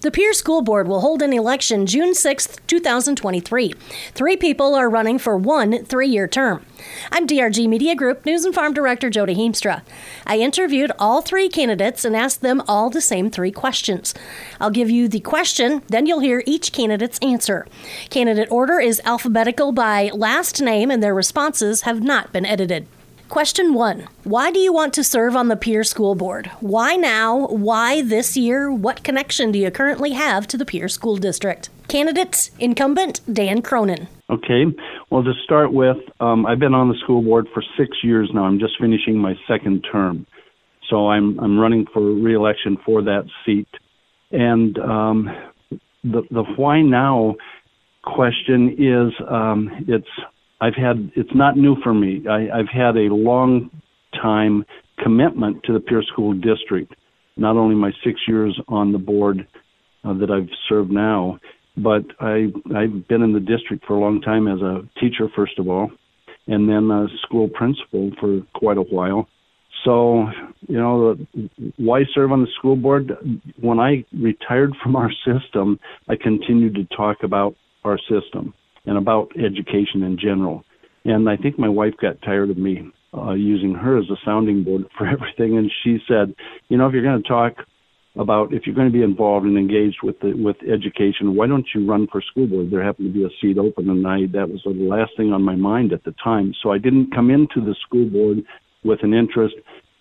The Pierre School Board will hold an election June 6, 2023. Three people are running for one three year term. I'm DRG Media Group News and Farm Director Jody Heemstra. I interviewed all three candidates and asked them all the same three questions. I'll give you the question, then you'll hear each candidate's answer. Candidate order is alphabetical by last name, and their responses have not been edited. Question one Why do you want to serve on the Pierre School Board? Why now? Why this year? What connection do you currently have to the Pierre School District? Candidates Incumbent Dan Cronin. Okay. Well, to start with, um, I've been on the school board for six years now. I'm just finishing my second term. So I'm, I'm running for reelection for that seat. And um, the, the why now question is um, it's I've had it's not new for me. I, I've had a long time commitment to the Pierre School District. Not only my six years on the board uh, that I've served now, but I I've been in the district for a long time as a teacher first of all, and then a school principal for quite a while. So, you know, why serve on the school board? When I retired from our system, I continued to talk about our system and about education in general. And I think my wife got tired of me uh, using her as a sounding board for everything. And she said, you know, if you're going to talk about if you're going to be involved and engaged with the, with education, why don't you run for school board? There happened to be a seat open, and I that was the last thing on my mind at the time. So I didn't come into the school board with an interest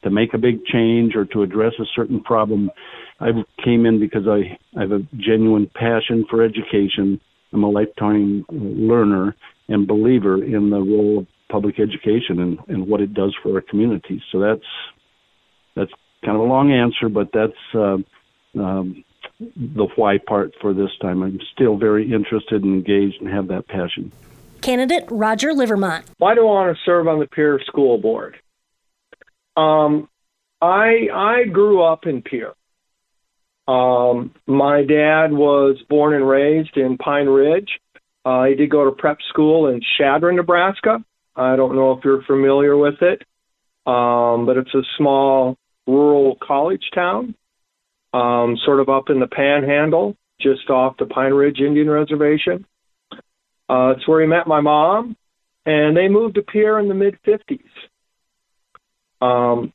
to make a big change or to address a certain problem. I came in because I, I have a genuine passion for education I'm a lifetime learner and believer in the role of public education and, and what it does for our communities. So that's that's kind of a long answer, but that's uh, um, the why part for this time. I'm still very interested and engaged and have that passion. Candidate Roger Livermont. Why do I want to serve on the Pierre School Board? Um, I I grew up in Pierre. Um, my dad was born and raised in Pine Ridge. Uh, he did go to prep school in Chadron, Nebraska. I don't know if you're familiar with it, um, but it's a small rural college town, um, sort of up in the Panhandle, just off the Pine Ridge Indian Reservation. Uh, it's where he met my mom, and they moved to Pierre in the mid 50s. Um,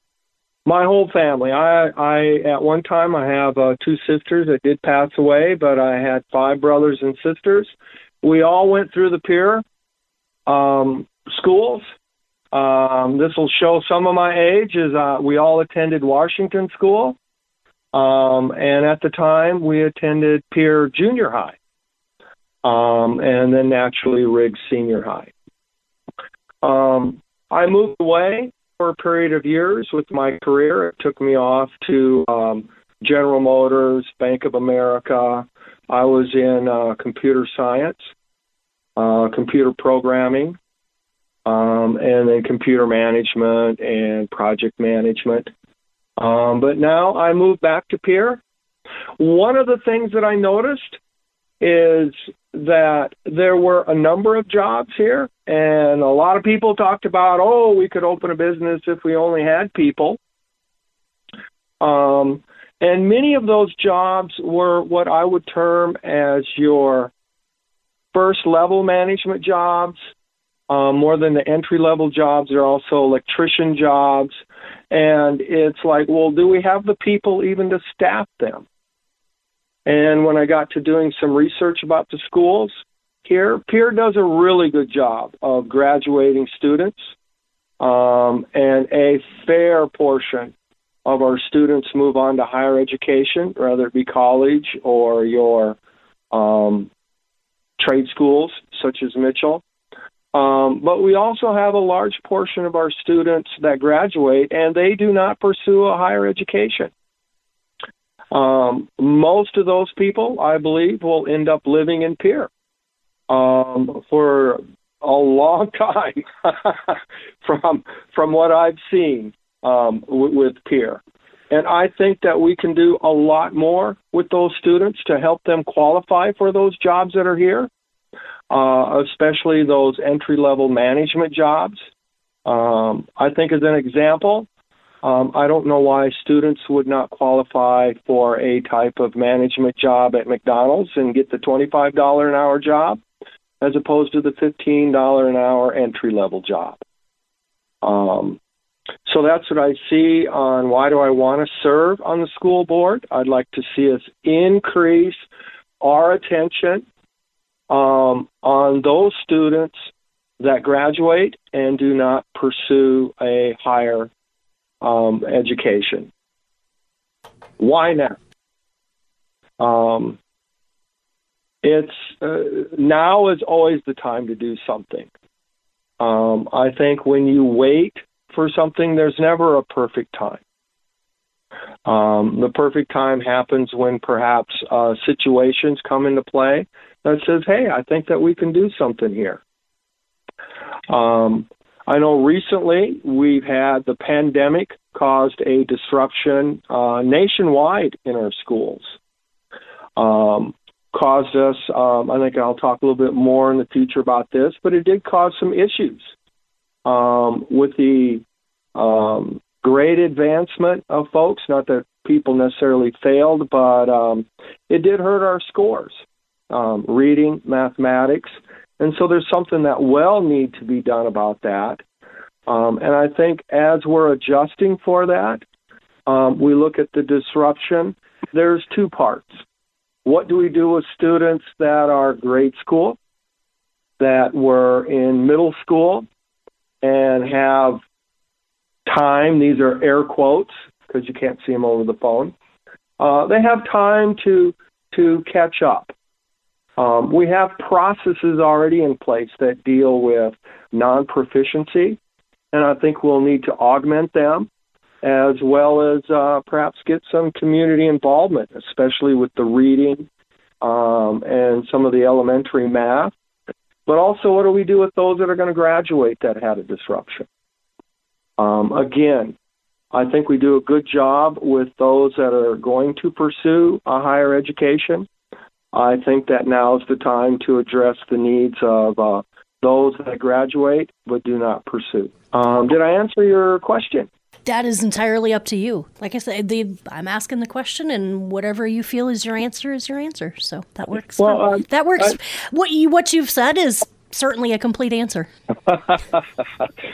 my whole family. I I at one time I have uh, two sisters that did pass away, but I had five brothers and sisters. We all went through the Pierre um, schools. Um, this will show some of my age. Is uh, we all attended Washington School, um, and at the time we attended Pierre Junior High, um, and then naturally Riggs Senior High. Um, I moved away for a period of years with my career. It took me off to um, General Motors, Bank of America. I was in uh, computer science, uh, computer programming, um, and then computer management and project management. Um, but now I moved back to Pierre. One of the things that I noticed is that there were a number of jobs here, and a lot of people talked about, oh, we could open a business if we only had people. Um, and many of those jobs were what I would term as your first level management jobs. Um, more than the entry level jobs, there are also electrician jobs. And it's like, well, do we have the people even to staff them? And when I got to doing some research about the schools here, Pierre does a really good job of graduating students. Um, and a fair portion of our students move on to higher education, whether it be college or your um, trade schools, such as Mitchell. Um, but we also have a large portion of our students that graduate and they do not pursue a higher education. Um, most of those people, I believe, will end up living in Pierre um, for a long time from from what I've seen um, with, with Pierre. And I think that we can do a lot more with those students to help them qualify for those jobs that are here, uh, especially those entry level management jobs. Um, I think, as an example, Um, I don't know why students would not qualify for a type of management job at McDonald's and get the $25 an hour job as opposed to the $15 an hour entry level job. Um, so that's what I see on why do I want to serve on the school board. I'd like to see us increase our attention um, on those students that graduate and do not pursue a higher um, education. Why now? Um, it's uh, now is always the time to do something. Um, I think when you wait for something, there's never a perfect time. Um, the perfect time happens when perhaps uh, situations come into play that says, "Hey, I think that we can do something here." Um, I know recently we've had the pandemic caused a disruption uh, nationwide in our schools. Um, caused us, um, I think I'll talk a little bit more in the future about this, but it did cause some issues um, with the um, great advancement of folks. Not that people necessarily failed, but um, it did hurt our scores. Um, reading, mathematics, and so there's something that will need to be done about that. Um, and I think as we're adjusting for that, um, we look at the disruption. There's two parts. What do we do with students that are grade school, that were in middle school, and have time? These are air quotes because you can't see them over the phone. Uh, they have time to to catch up. Um, we have processes already in place that deal with non proficiency, and I think we'll need to augment them as well as uh, perhaps get some community involvement, especially with the reading um, and some of the elementary math. But also, what do we do with those that are going to graduate that had a disruption? Um, again, I think we do a good job with those that are going to pursue a higher education. I think that now is the time to address the needs of uh, those that graduate but do not pursue. Um, did I answer your question? That is entirely up to you. Like I said, the, I'm asking the question, and whatever you feel is your answer is your answer. So that works. Well, for, um, that works. I, what you what you've said is certainly a complete answer.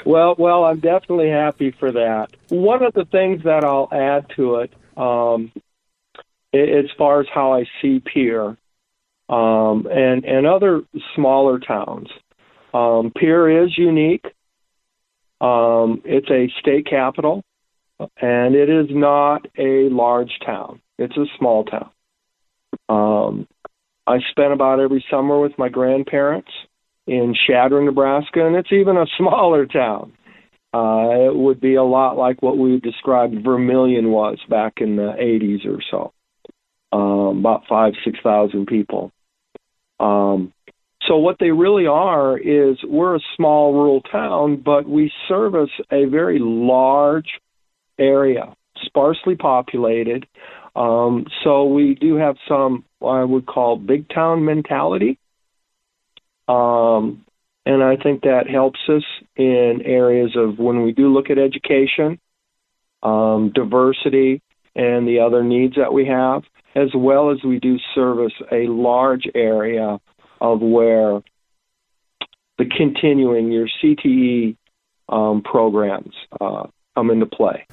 well, well, I'm definitely happy for that. One of the things that I'll add to it, um, as far as how I see Pierre, um, and and other smaller towns. Um, Pierre is unique. Um, it's a state capital, and it is not a large town. It's a small town. Um, I spent about every summer with my grandparents in Chadron, Nebraska, and it's even a smaller town. Uh, it would be a lot like what we described Vermilion was back in the 80s or so, um, about five, six thousand people. Um, so what they really are is we're a small rural town, but we service a very large area, sparsely populated. Um, so we do have some I would call big town mentality. Um, and I think that helps us in areas of when we do look at education, um, diversity, and the other needs that we have as well as we do service a large area of where the continuing your CTE um, programs uh, come into play.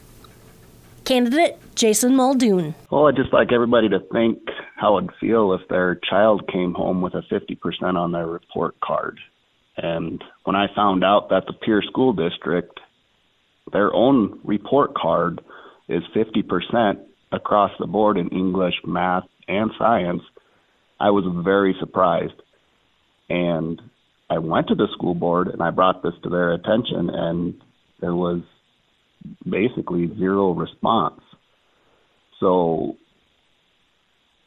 Candidate Jason Muldoon. Well, I'd just like everybody to think how it'd feel if their child came home with a 50% on their report card. And when I found out that the Pierre School District, their own report card is 50%, across the board in English, math, and science, I was very surprised. And I went to the school board and I brought this to their attention, and there was basically zero response. So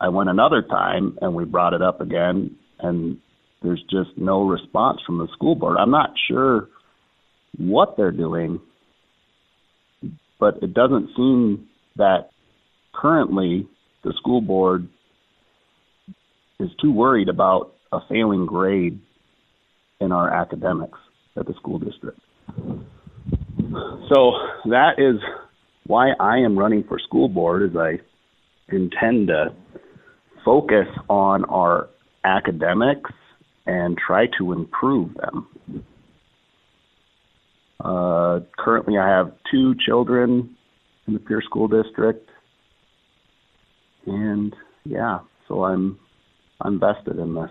I went another time and we brought it up again, and there's just no response from the school board. I'm not sure what they're doing, but it doesn't seem that currently the school board is too worried about a failing grade in our academics at the school district. So that is why I am running for school board is I intend to focus on our academics and try to improve them. Uh, currently, I have two children in the Pierre School District, and yeah, so I'm I'm vested in this.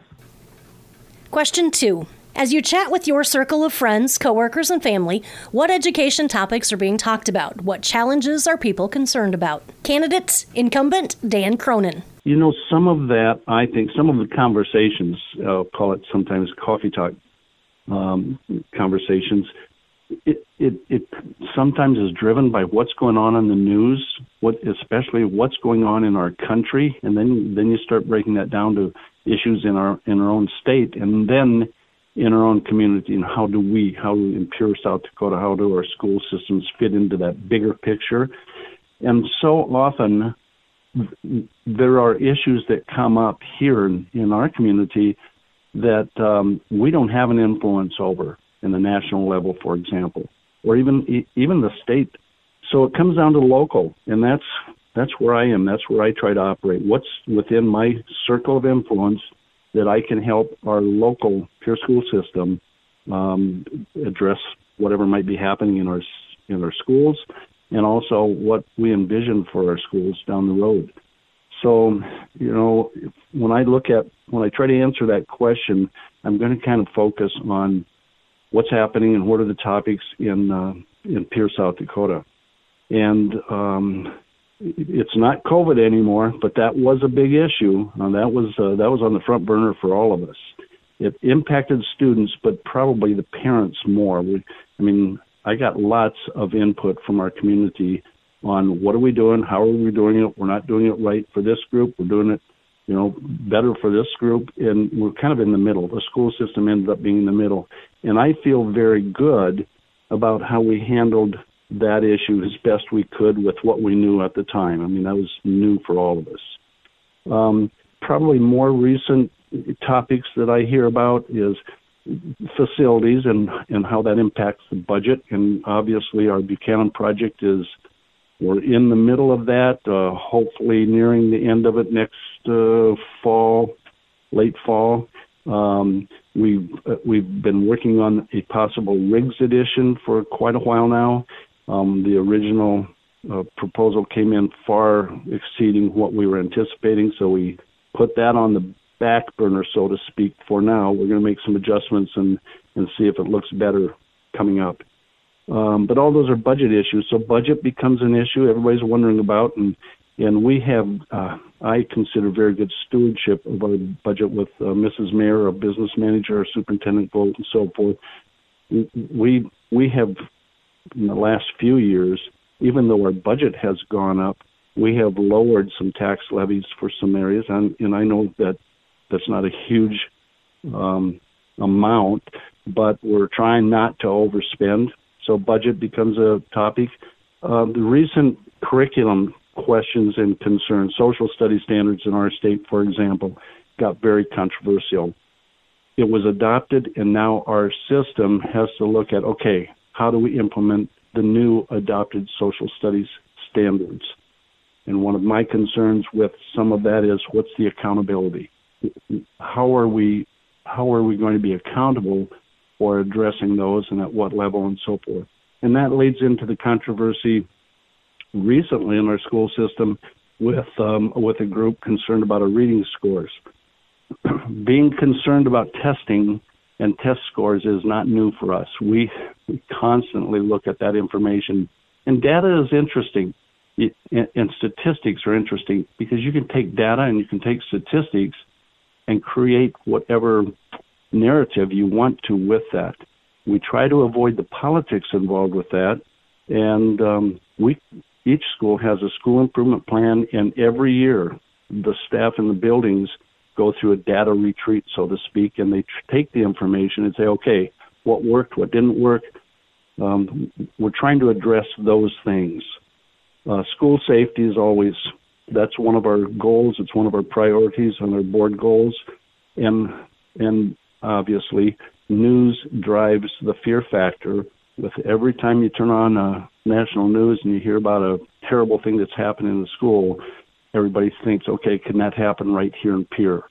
Question two. As you chat with your circle of friends, coworkers, and family, what education topics are being talked about? What challenges are people concerned about? Candidates, incumbent Dan Cronin. You know, some of that, I think, some of the conversations, I'll call it sometimes coffee talk um, conversations, it, it, it sometimes is driven by what's going on in the news, what especially what's going on in our country, and then then you start breaking that down to issues in our in our own state, and then in our own community and how do we, how in Pierre South Dakota, how do our school systems fit into that bigger picture? And so often there are issues that come up here in, in our community that um, we don't have an influence over the national level, for example, or even even the state. So it comes down to local, and that's that's where I am. That's where I try to operate. What's within my circle of influence that I can help our local Pierre school system um, address whatever might be happening in our in our schools, and also what we envision for our schools down the road. So, you know, when I look at when I try to answer that question, I'm going to kind of focus on what's happening and what are the topics in uh, in Pierre, South Dakota, and um, it's not COVID anymore, but that was a big issue. And that was uh, that was on the front burner for all of us. It impacted students, but probably the parents more. We, I mean, I got lots of input from our community on what are we doing, how are we doing it. We're not doing it right for this group. We're doing it, you know, better for this group, and we're kind of in the middle. The school system ended up being in the middle, and I feel very good about how we handled that issue as best we could with what we knew at the time. I mean, that was new for all of us. Um, probably more recent topics that I hear about is facilities and and how that impacts the budget. And obviously, our Buchanan project is we're in the middle of that. Uh, hopefully, nearing the end of it next uh, fall, late fall. Um, we've uh, we've been working on a possible Riggs edition for quite a while now. Um, the original uh, proposal came in far exceeding what we were anticipating, so we put that on the back burner, so to speak, for now. We're going to make some adjustments and, and see if it looks better coming up. Um, but all those are budget issues, so budget becomes an issue everybody's wondering about, and and we have, uh, I consider, very good stewardship of our budget with uh, Mrs. Mayor, our business manager, our superintendent, vote, and so forth. We we have in the last few years, even though our budget has gone up, we have lowered some tax levies for some areas, and, and I know that that's not a huge um, amount, but we're trying not to overspend. So budget becomes a topic. Uh, the recent curriculum questions and concerns, social study standards in our state, for example, got very controversial. It was adopted, and now our system has to look at okay, how do we implement the new adopted social studies standards? And one of my concerns with some of that is what's the accountability? How are we how are we going to be accountable for addressing those and at what level and so forth? And that leads into the controversy recently in our school system with um, with a group concerned about our reading scores. Being concerned about testing and test scores is not new for us. We, we constantly look at that information, and data is interesting. And statistics are interesting because you can take data and you can take statistics and create whatever narrative you want to with that. We try to avoid the politics involved with that, and um, we each school has a school improvement plan, and every year the staff in the buildings go through a data retreat, so to speak, and they tr- take the information and say, okay, what worked, what didn't work. Um, we're trying to address those things. Uh, school safety is always that's one of our goals. It's one of our priorities on our board goals, and and obviously news drives the fear factor with every time you turn on uh, national news and you hear about a terrible thing that's happening in the school, everybody thinks, okay, can that happen right here in Pierre?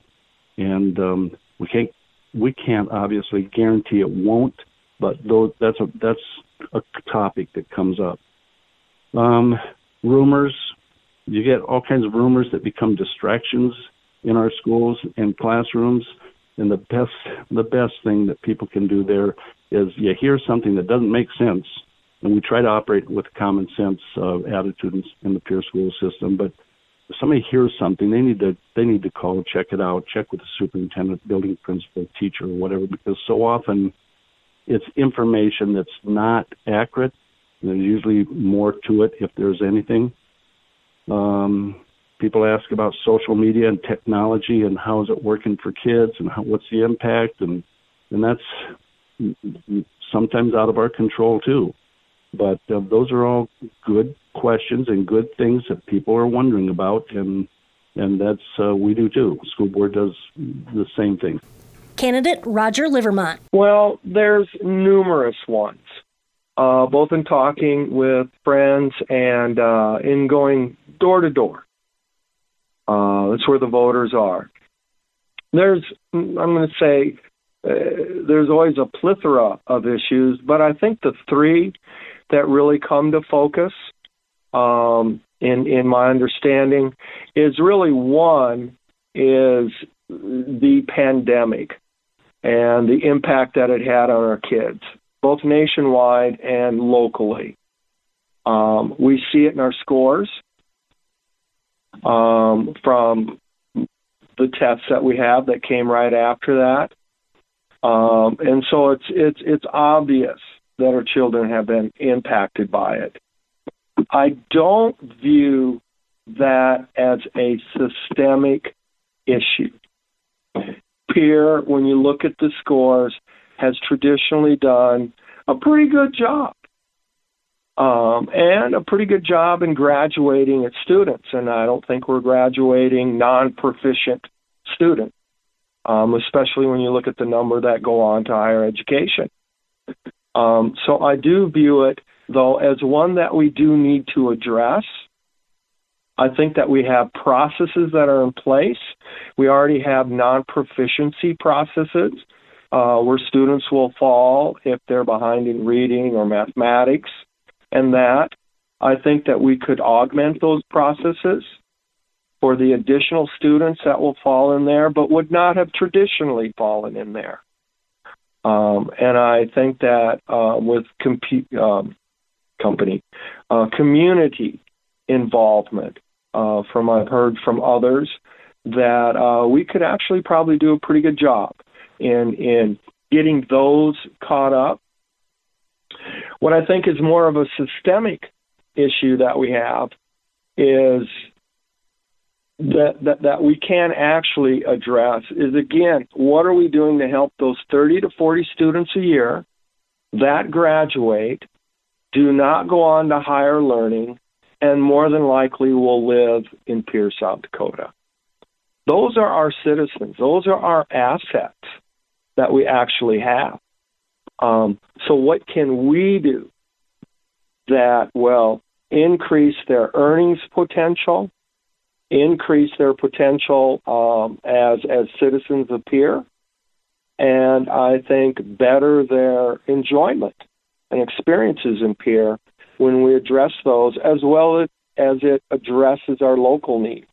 And um, we can't we can't obviously guarantee it won't, but that's a that's a topic that comes up. Um, rumors, you get all kinds of rumors that become distractions in our schools and classrooms. And the best the best thing that people can do there is you hear something that doesn't make sense, and we try to operate with common sense uh, in the Pierre school system. But if somebody hears something, they need to they need to call, check it out, check with the superintendent, building principal, teacher, or whatever, because so often it's information that's not accurate. There's usually more to it if there's anything. Um, people ask about social media and technology and how is it working for kids and how, what's the impact and and that's sometimes out of our control too. But uh, those are all good questions and good things that people are wondering about, and and that's uh, we do too. School board does the same thing. Candidate Roger Livermont. Well, there's numerous ones, uh, both in talking with friends and uh, in going door to door. Uh, that's where the voters are. There's, I'm going to say, uh, there's always a plethora of issues, but I think the three that really come to focus, um, in in my understanding, is really one is the pandemic and the impact that it had on our kids, both nationwide and locally. Um, we see it in our scores um, from the tests that we have that came right after that. Um, and so it's it's it's obvious that our children have been impacted by it. I don't view that as a systemic issue. Pierre, when you look at the scores, has traditionally done a pretty good job. Um, and a pretty good job in graduating its students. And I don't think we're graduating non proficient students, um, especially when you look at the number that go on to higher education. Um, so I do view it, though, as one that we do need to address. I think that we have processes that are in place. We already have non proficiency processes uh, where students will fall if they're behind in reading or mathematics and that. I think that we could augment those processes for the additional students that will fall in there, but would not have traditionally fallen in there. Um, and I think that uh, with compu- um, company uh, community involvement, uh, from I've heard from others that uh, we could actually probably do a pretty good job in in getting those caught up. What I think is more of a systemic issue that we have is that, that that we can actually address is again what are we doing to help those 30 to 40 students a year that graduate do not go on to higher learning and more than likely will live in Pierre, South Dakota. Those are our citizens. Those are our assets that we actually have. Um, so, what can we do that will increase their earnings potential, increase their potential um, as as citizens Pierre, and I think better their enjoyment and experiences in Pierre when we address those, as well as, as it addresses our local needs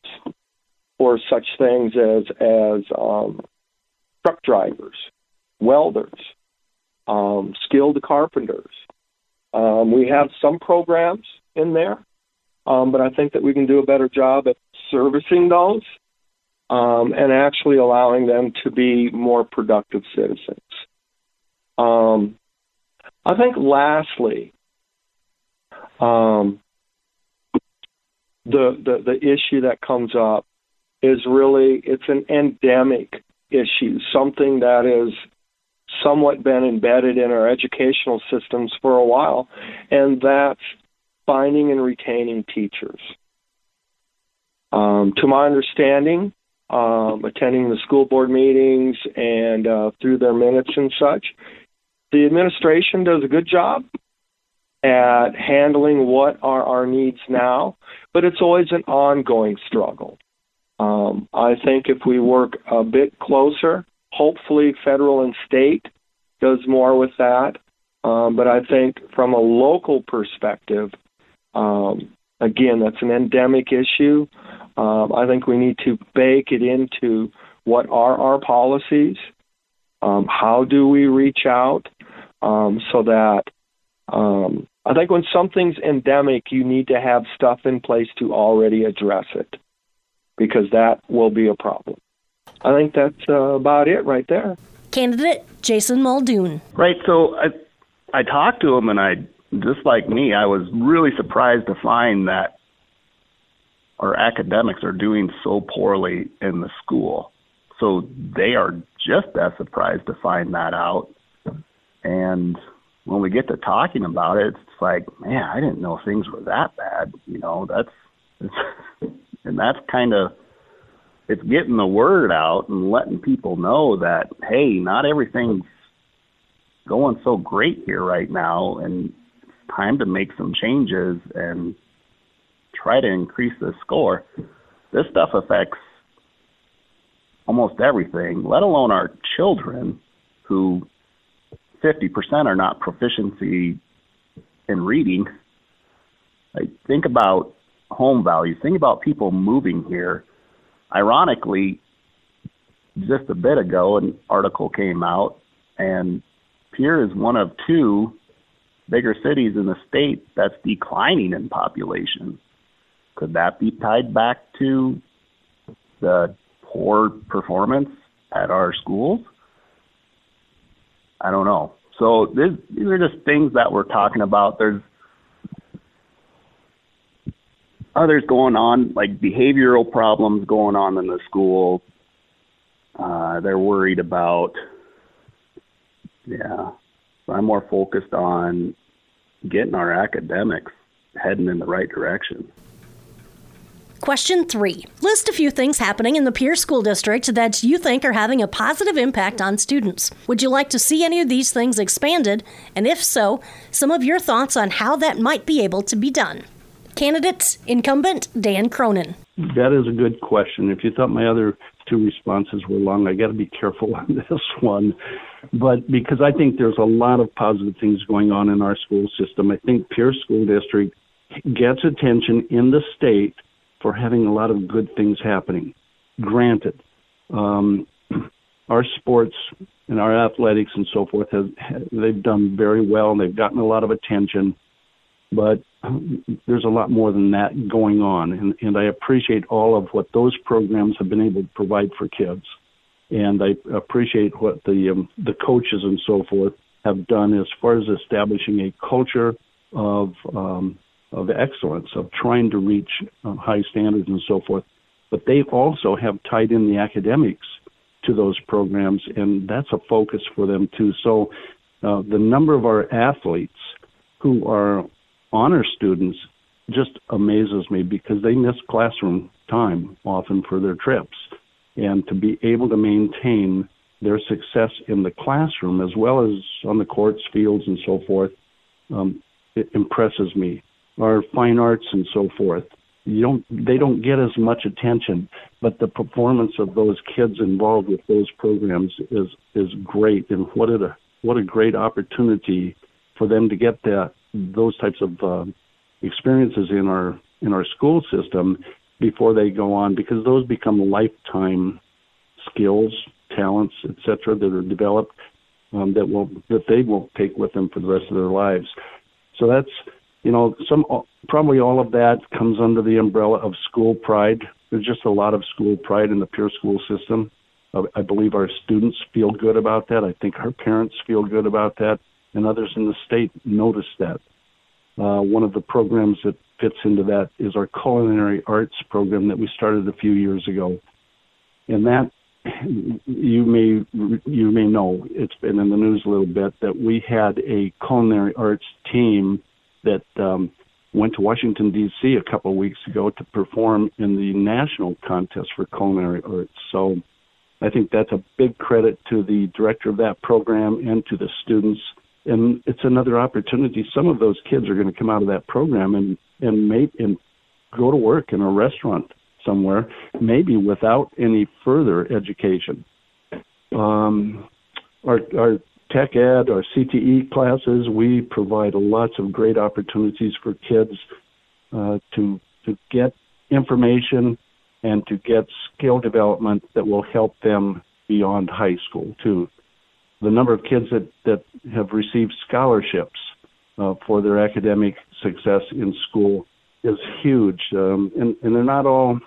for such things as as um, truck drivers, welders, um, skilled carpenters. Um, we have some programs in there, um, but I think that we can do a better job at servicing those um, and actually allowing them to be more productive citizens. Um, I think, lastly, um, the, the the issue that comes up is really it's an endemic issue, something that is somewhat been embedded in our educational systems for a while, and that's finding and retaining teachers. Um, to my understanding, um, attending the school board meetings and uh, through their minutes and such, the administration does a good job at handling what are our needs now, but it's always an ongoing struggle. Um, I think if we work a bit closer, hopefully federal and state does more with that. Um, but I think from a local perspective, um, again, that's an endemic issue. Um, I think we need to bake it into what are our policies, um, how do we reach out, um, so that um, I think when something's endemic, you need to have stuff in place to already address it, because that will be a problem. I think that's uh, about it right there. Candidate Jason Muldoon. Right. So I I talked to him, and I just like me, I was really surprised to find that our academics are doing so poorly in the school. So they are just as surprised to find that out. And when we get to talking about it, it's like, man, I didn't know things were that bad. You know, that's, and that's kind of, it's getting the word out and letting people know that, hey, not everything's going so great here right now. And it's time to make some changes and try to increase the score. This stuff affects almost everything, let alone our children who 50% are not proficiency in reading. Like, think about home values. Think about people moving here. Ironically, just a bit ago, an article came out, and Pierre is one of two bigger cities in the state that's declining in population. Could that be tied back to the poor performance at our schools? I don't know. So this, these are just things that we're talking about. There's others going on, like behavioral problems going on in the school. Uh, they're worried about, yeah. So I'm more focused on getting our academics heading in the right direction. Question three List a few things happening in the Pierre School District that you think are having a positive impact on students. Would you like to see any of these things expanded? And if so, some of your thoughts on how that might be able to be done. Candidate incumbent Dan Cronin. That is a good question. If you thought my other two responses were long, I got to be careful on this one. But because I think there's a lot of positive things going on in our school system, I think Pierre School District gets attention in the state for having a lot of good things happening. Granted, um, our sports and our athletics and so forth have they've done very well and they've gotten a lot of attention, but there's a lot more than that going on, and, and I appreciate all of what those programs have been able to provide for kids, and I appreciate what the um, the coaches and so forth have done as far as establishing a culture of um, of excellence, of trying to reach uh, high standards and so forth. But they also have tied in the academics to those programs, and that's a focus for them too. So uh, the number of our athletes who are honor students just amazes me because they miss classroom time often for their trips. And to be able to maintain their success in the classroom as well as on the courts, fields, and so forth, um, it impresses me or fine arts and so forth. You don't they don't get as much attention, but the performance of those kids involved with those programs is is great and what a what a great opportunity for them to get that those types of uh, experiences in our in our school system before they go on because those become lifetime skills, talents, etc. that are developed um, that will that they will take with them for the rest of their lives. So that's you know, some probably all of that comes under the umbrella of school pride. There's just a lot of school pride in the Pierre school system. I believe our students feel good about that. I think our parents feel good about that, and others in the state notice that. Uh, one of the programs that fits into that is our culinary arts program that we started a few years ago, and that you may you may know it's been in the news a little bit that we had a culinary arts team that um, went to Washington D.C. a couple of weeks ago to perform in the national contest for culinary arts. So I think that's a big credit to the director of that program and to the students and it's another opportunity. Some of those kids are going to come out of that program and and make and go to work in a restaurant somewhere, maybe without any further education. Um, our our tech ed, or CTE classes, we provide lots of great opportunities for kids uh, to to get information and to get skill development that will help them beyond high school too. The number of kids that, that have received scholarships uh, for their academic success in school is huge, um, and, and they're not all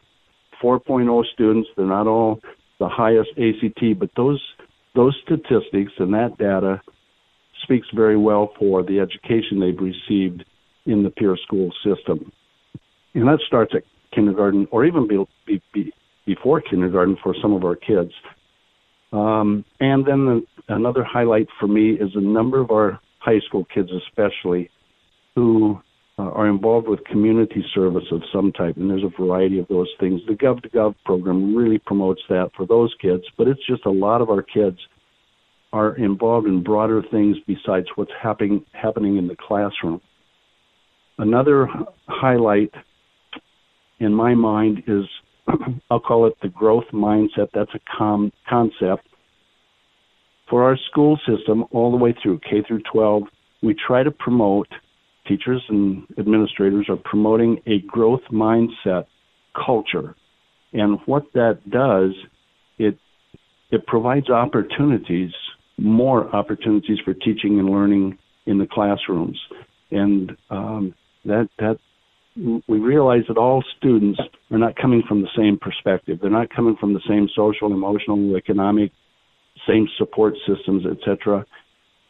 4.0 students. They're not all the highest ACT, but those those statistics and that data speaks very well for the education they've received in the Pierre school system. And that starts at kindergarten or even be, be, be before kindergarten for some of our kids. Um, and then the, another highlight for me is a number of our high school kids, especially, who uh, are involved with community service of some type, and there's a variety of those things. The Gov to Gov program really promotes that for those kids, but it's just a lot of our kids are involved in broader things besides what's happening happening in the classroom. Another highlight in my mind is I'll call it the growth mindset. That's a com- concept for our school system all the way through K through 12. We try to promote teachers and administrators are promoting a growth mindset culture. And what that does, it it provides opportunities, more opportunities for teaching and learning in the classrooms. And um, that that we realize that all students are not coming from the same perspective. They're not coming from the same social, emotional, economic, same support systems, etc.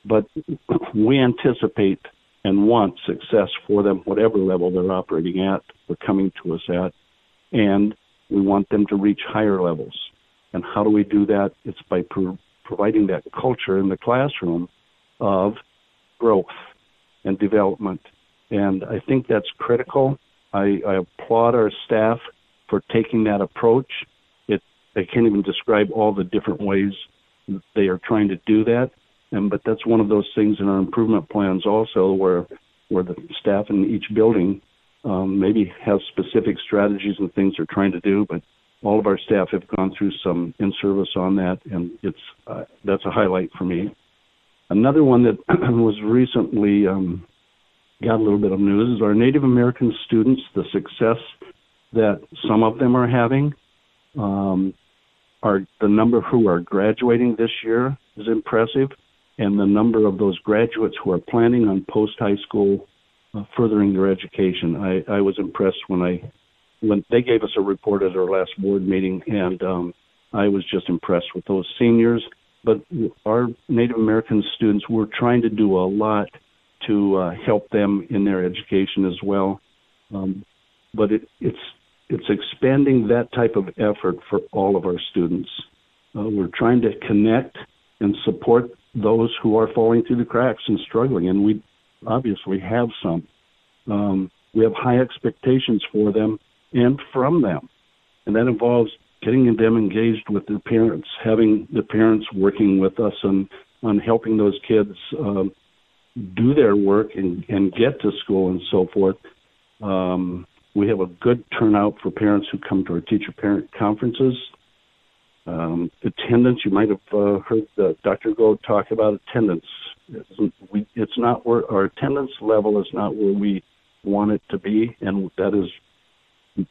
But we anticipate and want success for them, whatever level they're operating at or coming to us at. And we want them to reach higher levels. And how do we do that? It's by pro- providing that culture in the classroom of growth and development. And I think that's critical. I, I applaud our staff for taking that approach. It I can't even describe all the different ways they are trying to do that. And but that's one of those things in our improvement plans also, where where the staff in each building um, maybe have specific strategies and things they're trying to do, but all of our staff have gone through some in service on that, and it's uh, that's a highlight for me. Another one that was recently um, got a little bit of news is our Native American students, the success that some of them are having. Um, are the number who are graduating this year is impressive and the number of those graduates who are planning on post high school uh, furthering their education. I, I was impressed when I when they gave us a report at our last board meeting, and um, I was just impressed with those seniors. But our Native American students, we're trying to do a lot to uh, help them in their education as well. Um, but it, it's it's expanding that type of effort for all of our students. Uh, we're trying to connect and support those who are falling through the cracks and struggling, and we obviously have some. Um, we have high expectations for them and from them, and that involves getting them engaged with their parents, having the parents working with us on on helping those kids uh, do their work and, and get to school and so forth. Um, we have a good turnout for parents who come to our teacher parent conferences. Um, attendance, you might have uh, heard Dr. Gold talk about attendance. It's, we, it's not where our attendance level is not where we want it to be, and that is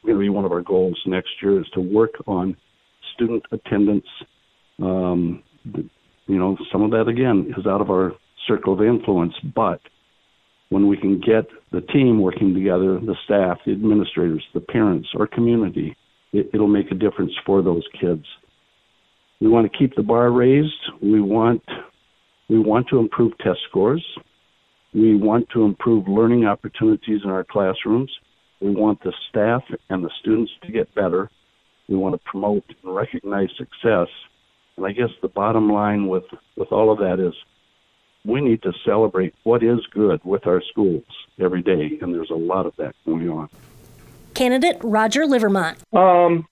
going to be one of our goals next year is to work on student attendance. Um, you know, some of that again is out of our circle of influence, but when we can get the team working together, the staff, the administrators, the parents, our community, it, it'll make a difference for those kids. We want to keep the bar raised. We want we want to improve test scores. We want to improve learning opportunities in our classrooms. We want the staff and the students to get better. We want to promote and recognize success. And I guess the bottom line with, with all of that is we need to celebrate what is good with our schools every day, and there's a lot of that going on. Candidate Roger Livermont. Um,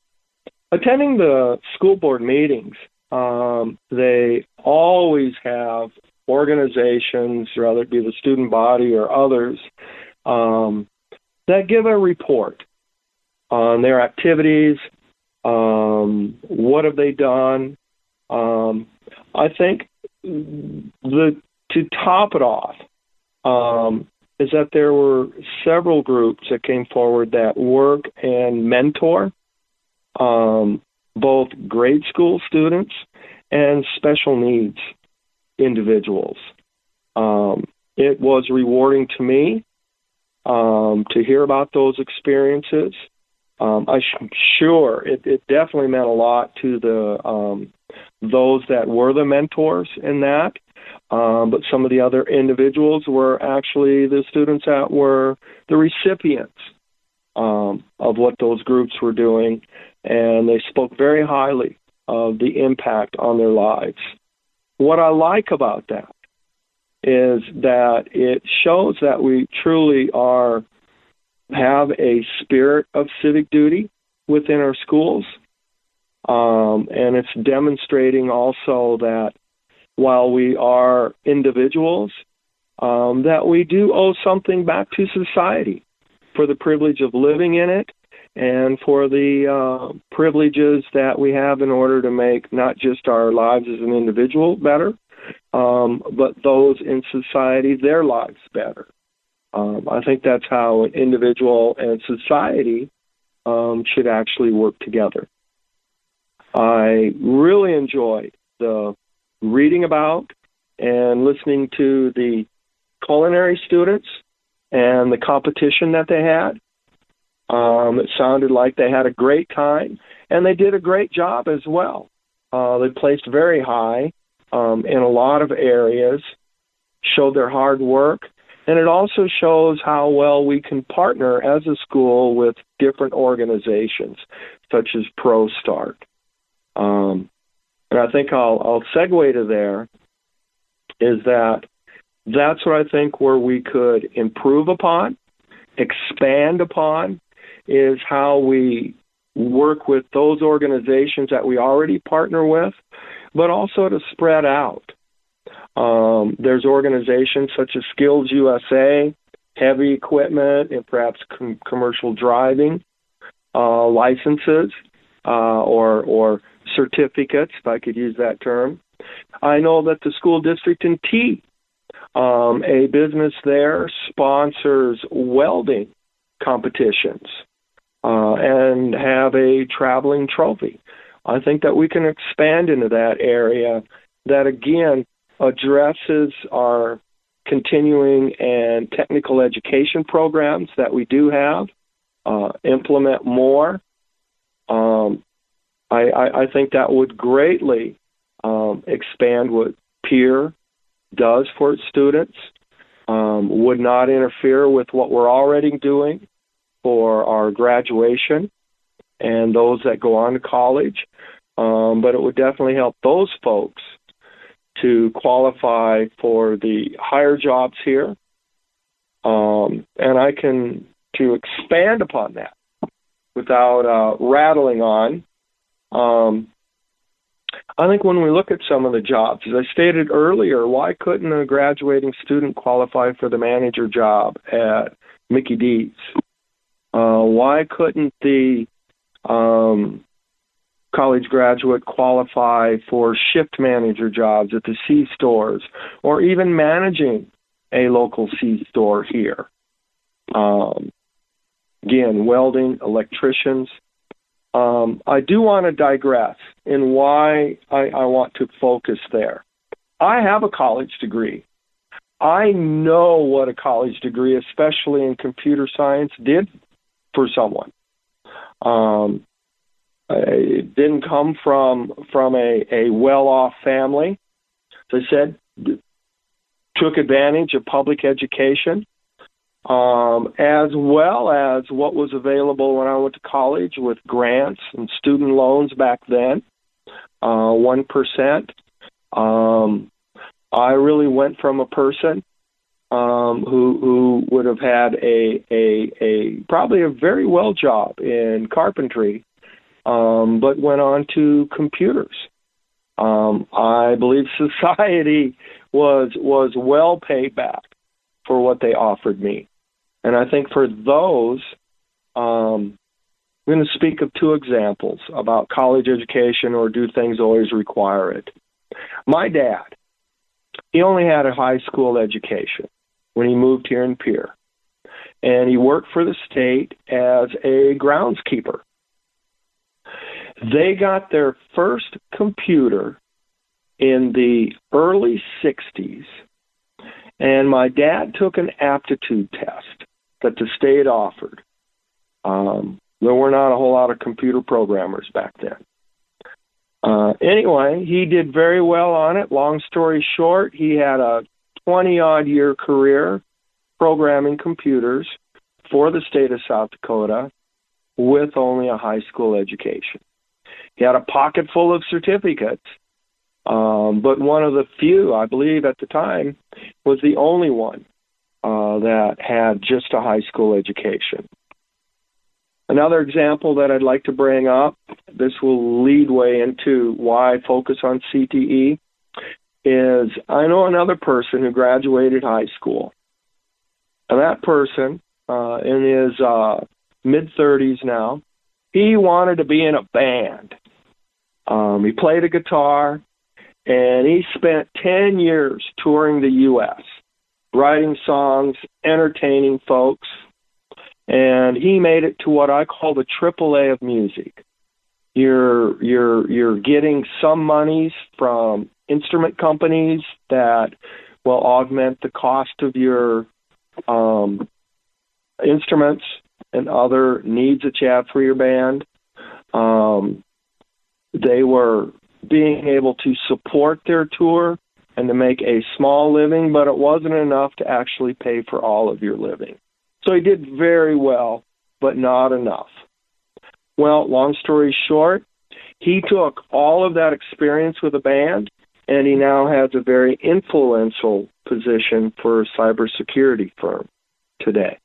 attending the school board meetings, um, they always have organizations, whether it be the student body or others, um, that give a report on their activities. Um, what have they done? Um, I think the to top it off um, is that there were several groups that came forward that work and mentor um, both grade school students and special needs individuals. Um, it was rewarding to me um, to hear about those experiences. Um, I'm sure it, it, definitely meant a lot to the um, those that were the mentors in that. Um, but some of the other individuals were actually the students that were the recipients um, of what those groups were doing, and they spoke very highly of the impact on their lives. What I like about that is that it shows that we truly are have a spirit of civic duty within our schools. Um, and it's demonstrating also that while we are individuals, um, that we do owe something back to society for the privilege of living in it and for the uh, privileges that we have in order to make not just our lives as an individual better, um, but those in society, their lives better. Um, I think that's how an individual and society um, should actually work together. I really enjoyed the reading about and listening to the culinary students and the competition that they had. Um, it sounded like they had a great time, and they did a great job as well. Uh, they placed very high um, in a lot of areas, showed their hard work, and it also shows how well we can partner as a school with different organizations, such as ProStart. Um, and I think I'll, I'll segue to there is that that's what I think where we could improve upon, expand upon, is how we work with those organizations that we already partner with, but also to spread out. Um, there's organizations such as Skills USA, heavy equipment, and perhaps com- commercial driving uh, licenses uh, or or certificates, if I could use that term. I know that the school district in T, um, a business there, sponsors welding competitions uh, and have a traveling trophy. I think that we can expand into that area that again addresses our continuing and technical education programs that we do have, uh, implement more. Um, I, I, I, think that would greatly um, expand what Pierre does for its students, um, would not interfere with what we're already doing for our graduation and those that go on to college. Um, but it would definitely help those folks to qualify for the higher jobs here. Um, and I can to expand upon that without uh, rattling on. Um, I think when we look at some of the jobs, as I stated earlier, why couldn't a graduating student qualify for the manager job at Mickey D's? Uh, why couldn't the um, college graduate qualify for shift manager jobs at the C stores or even managing a local C store here. Um, again, welding, electricians. Um, I do want to digress in why I, I want to focus there. I have a college degree. I know what a college degree, especially in computer science, did for someone. Um, it didn't come from from a, a well off family. As I said, took advantage of public education, um, as well as what was available when I went to college with grants and student loans back then, uh, one Um, I really went from a person um, who who would have had a a a probably a very well job in carpentry um, but went on to computers. Um, I believe society was was well paid back for what they offered me, and I think for those, um, I'm going to speak of two examples about college education or do things always require it. My dad, he only had a high school education when he moved here in Pierre, and he worked for the state as a groundskeeper. They got their first computer in the early 60s, and my dad took an aptitude test that the state offered. Um, there were not a whole lot of computer programmers back then. Uh, anyway, he did very well on it. Long story short, he had a 20 odd year career programming computers for the state of South Dakota with only a high school education. He had a pocket full of certificates um, but one of the few, I believe, at the time, was the only one uh, that had just a high school education. Another example that I'd like to bring up, this will lead way into why I focus on CTE, is I know another person who graduated high school. And that person, uh, in his uh, mid 30s now, he wanted to be in a band. Um, he played a guitar, and he spent 10 years touring the U.S., writing songs, entertaining folks, and he made it to what I call the AAA of music. You're you're you're getting some monies from instrument companies that will augment the cost of your um, instruments and other needs that you have for your band. Um, they were being able to support their tour and to make a small living, but it wasn't enough to actually pay for all of your living. So he did very well, but not enough. Well, long story short, he took all of that experience with a band and he now has a very influential position for a cybersecurity firm today.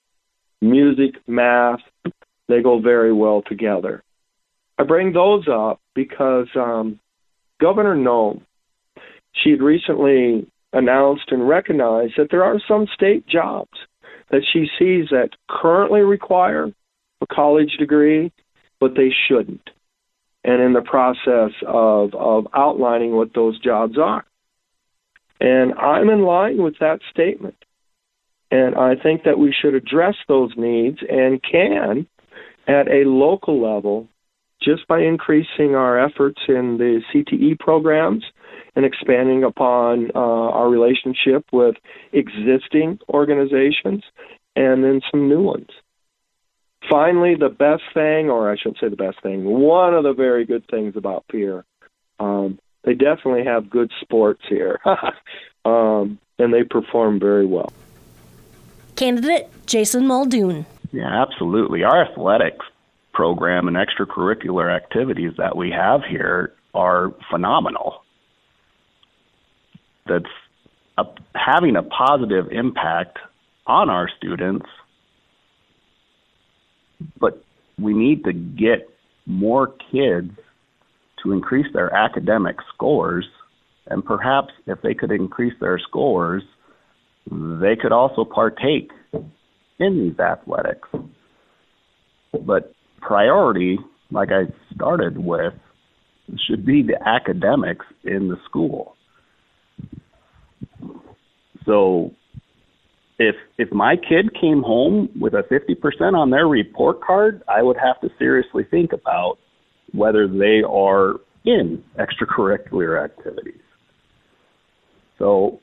Music, math, they go very well together. I bring those up because um, Governor Noem, she had recently announced and recognized that there are some state jobs that she sees that currently require a college degree, but they shouldn't. And in the process of, of outlining what those jobs are. And I'm in line with that statement. And I think that we should address those needs and can at a local level just by increasing our efforts in the CTE programs and expanding upon uh, our relationship with existing organizations and then some new ones. Finally, the best thing, or I shouldn't say the best thing, one of the very good things about Pierre, um, they definitely have good sports here, um, and they perform very well. Candidate Jason Muldoon. Yeah, absolutely. Our athletics program and extracurricular activities that we have here are phenomenal. That's a, having a positive impact on our students, but we need to get more kids to increase their academic scores, and perhaps if they could increase their scores, they could also partake in these athletics. But priority, like I started with, should be the academics in the school. So if if my kid came home with a 50% on their report card, I would have to seriously think about whether they are in extracurricular activities. So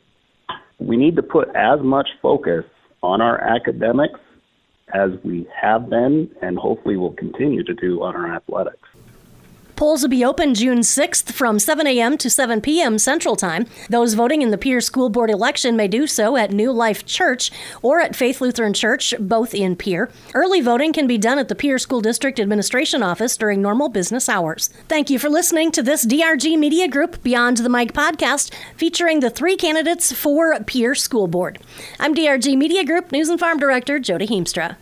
we need to put as much focus on our academics as we have been and hopefully will continue to do on our athletics. Polls will be open June 6th from 7 a.m. to 7 p.m. Central Time. Those voting in the Pierre School Board election may do so at New Life Church or at Faith Lutheran Church, both in Pierre. Early voting can be done at the Pierre School District Administration Office during normal business hours. Thank you for listening to this DRG Media Group Beyond the Mic podcast featuring the three candidates for Pierre School Board. I'm DRG Media Group News and Farm Director Jody Heemstra.